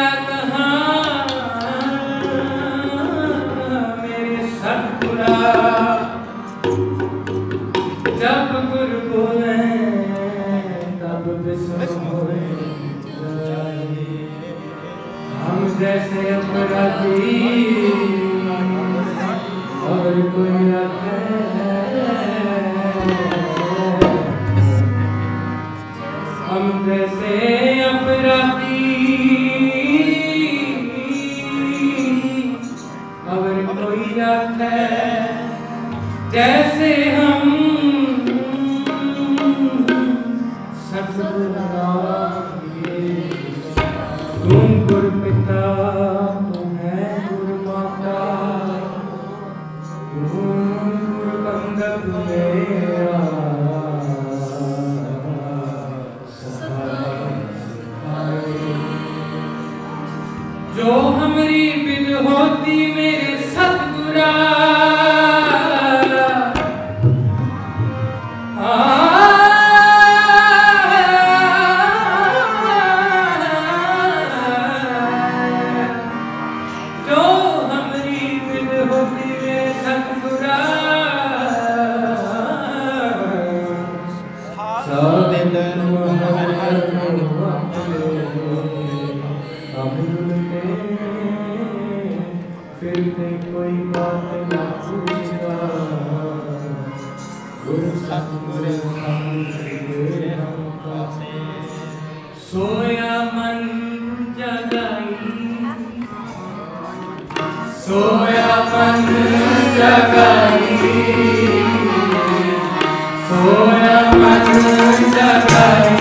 время ਸੋਇਆ ਮਨ ਜਗਾਈ ਸੋਇਆ ਮਨ ਜਗਾਈ।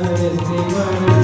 Shiva Shiva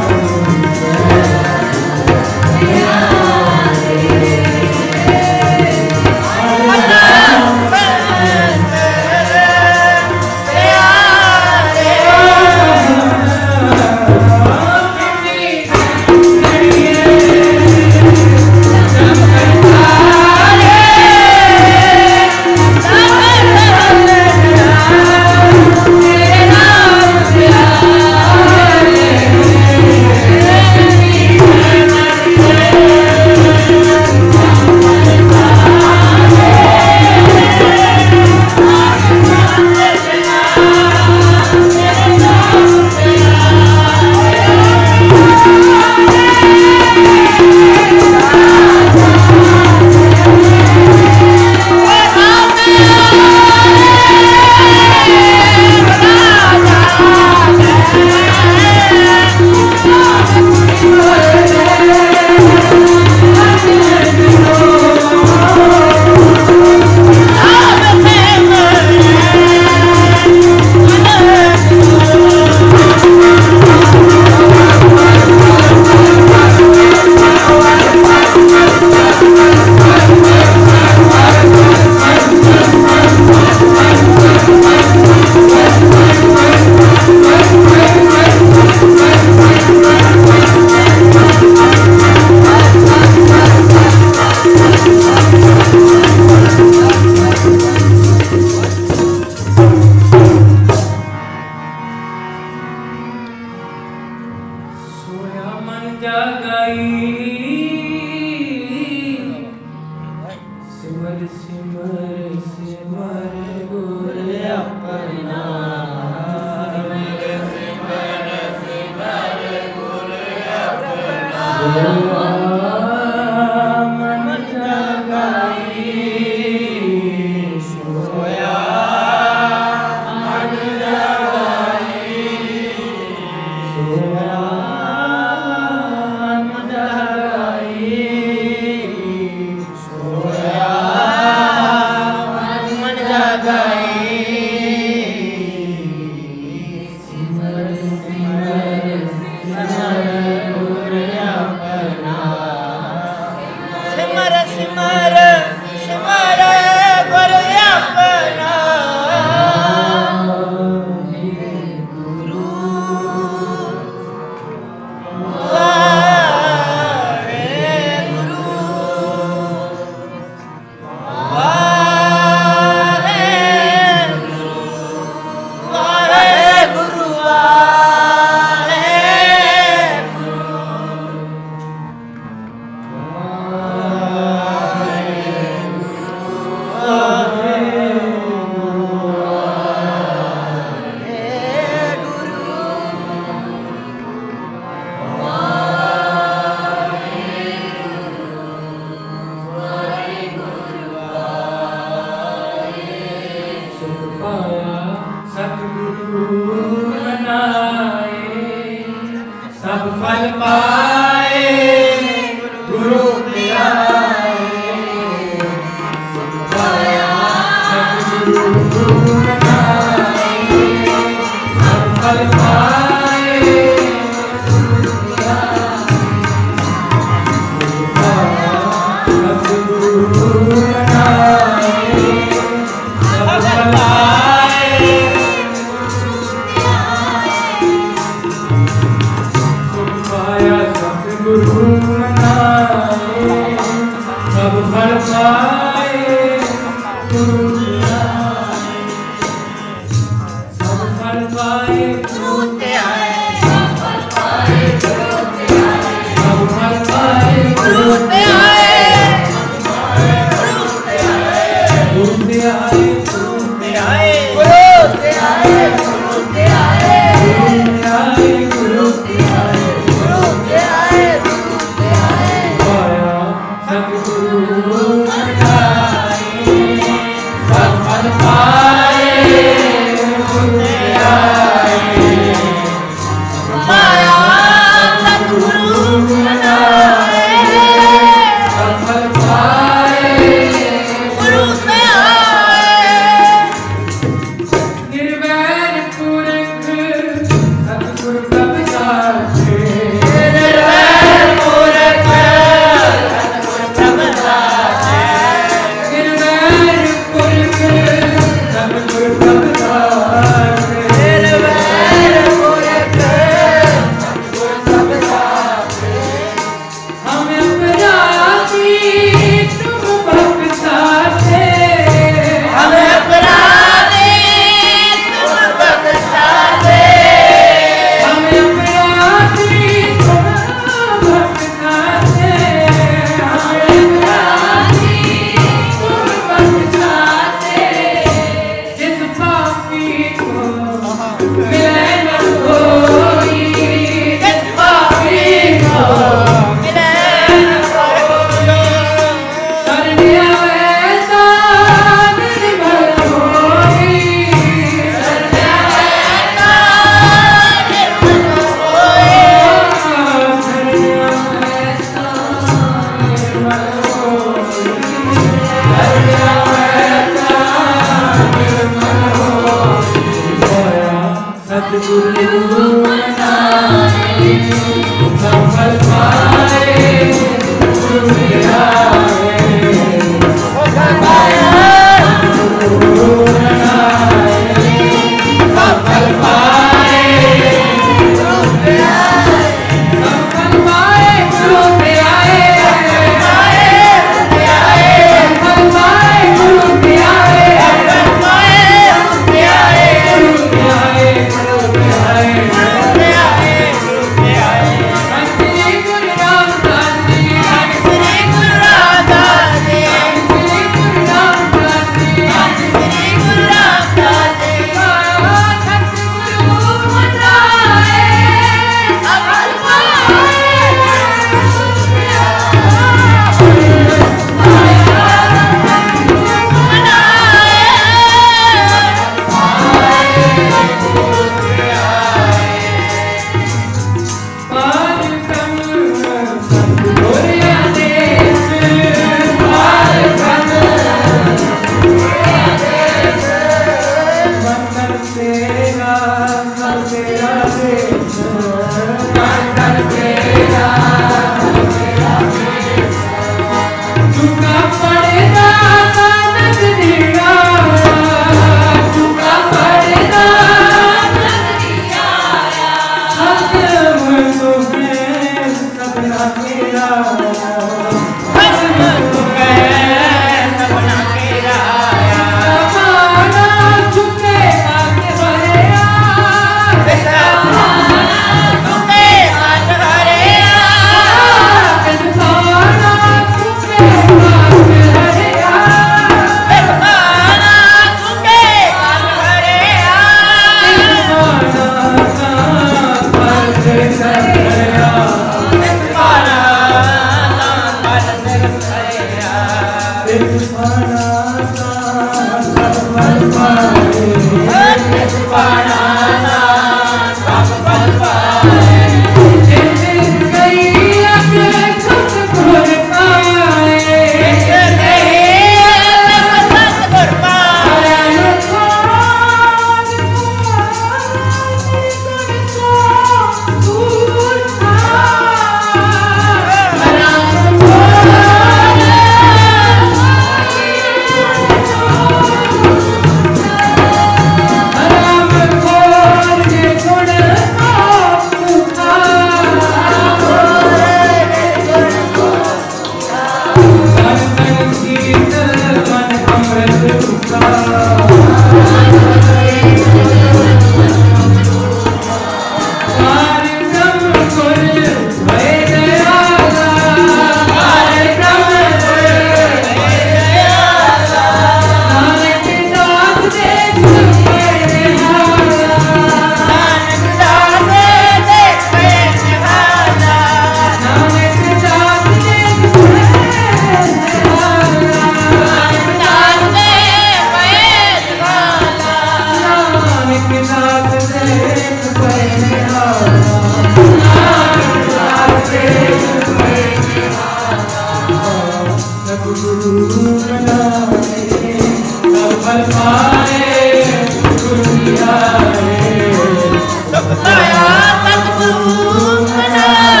生日